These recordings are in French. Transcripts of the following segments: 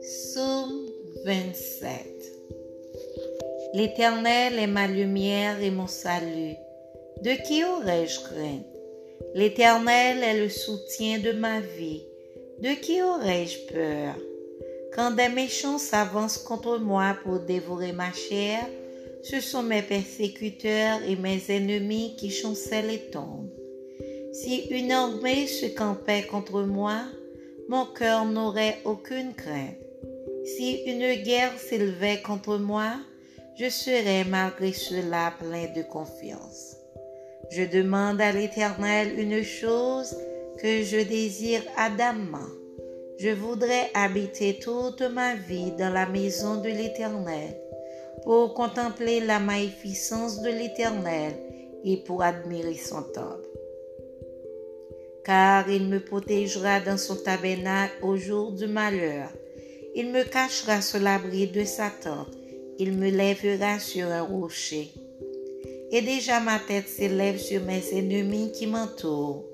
Psaume 27 L'Éternel est ma lumière et mon salut. De qui aurais-je crainte L'Éternel est le soutien de ma vie. De qui aurais-je peur? Quand des méchants s'avancent contre moi pour dévorer ma chair, ce sont mes persécuteurs et mes ennemis qui chancellent et tombent. Si une armée se campait contre moi, mon cœur n'aurait aucune crainte. Si une guerre s'élevait contre moi, je serais malgré cela plein de confiance. Je demande à l'Éternel une chose que je désire ardemment. Je voudrais habiter toute ma vie dans la maison de l'Éternel pour contempler la magnificence de l'Éternel et pour admirer son temple. Car il me protégera dans son tabernacle au jour du malheur. Il me cachera sous l'abri de sa tente. Il me lèvera sur un rocher. Et déjà ma tête s'élève sur mes ennemis qui m'entourent.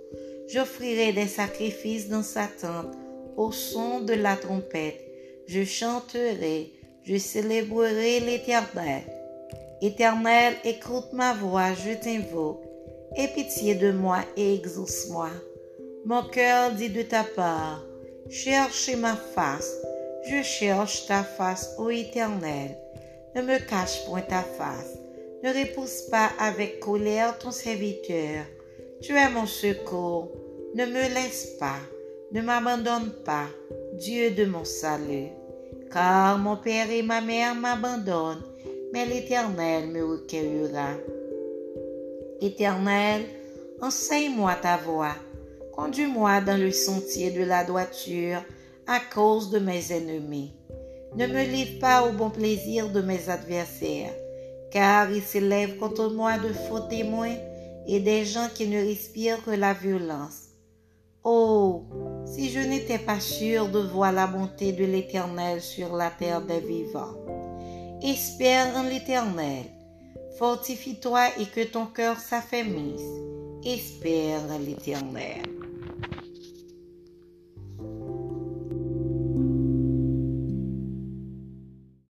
J'offrirai des sacrifices dans sa tente au son de la trompette. Je chanterai, je célébrerai l'Éternel. Éternel, écoute ma voix, je t'invoque. Aie pitié de moi et exauce-moi. Mon cœur dit de ta part, cherchez ma face je cherche ta face, ô Éternel. Ne me cache point ta face. Ne repousse pas avec colère ton serviteur. Tu es mon secours. Ne me laisse pas. Ne m'abandonne pas, Dieu de mon salut. Car mon père et ma mère m'abandonnent, mais l'Éternel me recueillera. Éternel, enseigne-moi ta voix. Conduis-moi dans le sentier de la droiture à cause de mes ennemis. Ne me livre pas au bon plaisir de mes adversaires, car ils s'élèvent contre moi de faux témoins et des gens qui ne respirent que la violence. Oh, si je n'étais pas sûr de voir la bonté de l'Éternel sur la terre des vivants. Espère en l'Éternel. Fortifie-toi et que ton cœur s'affermisse. Espère en l'Éternel.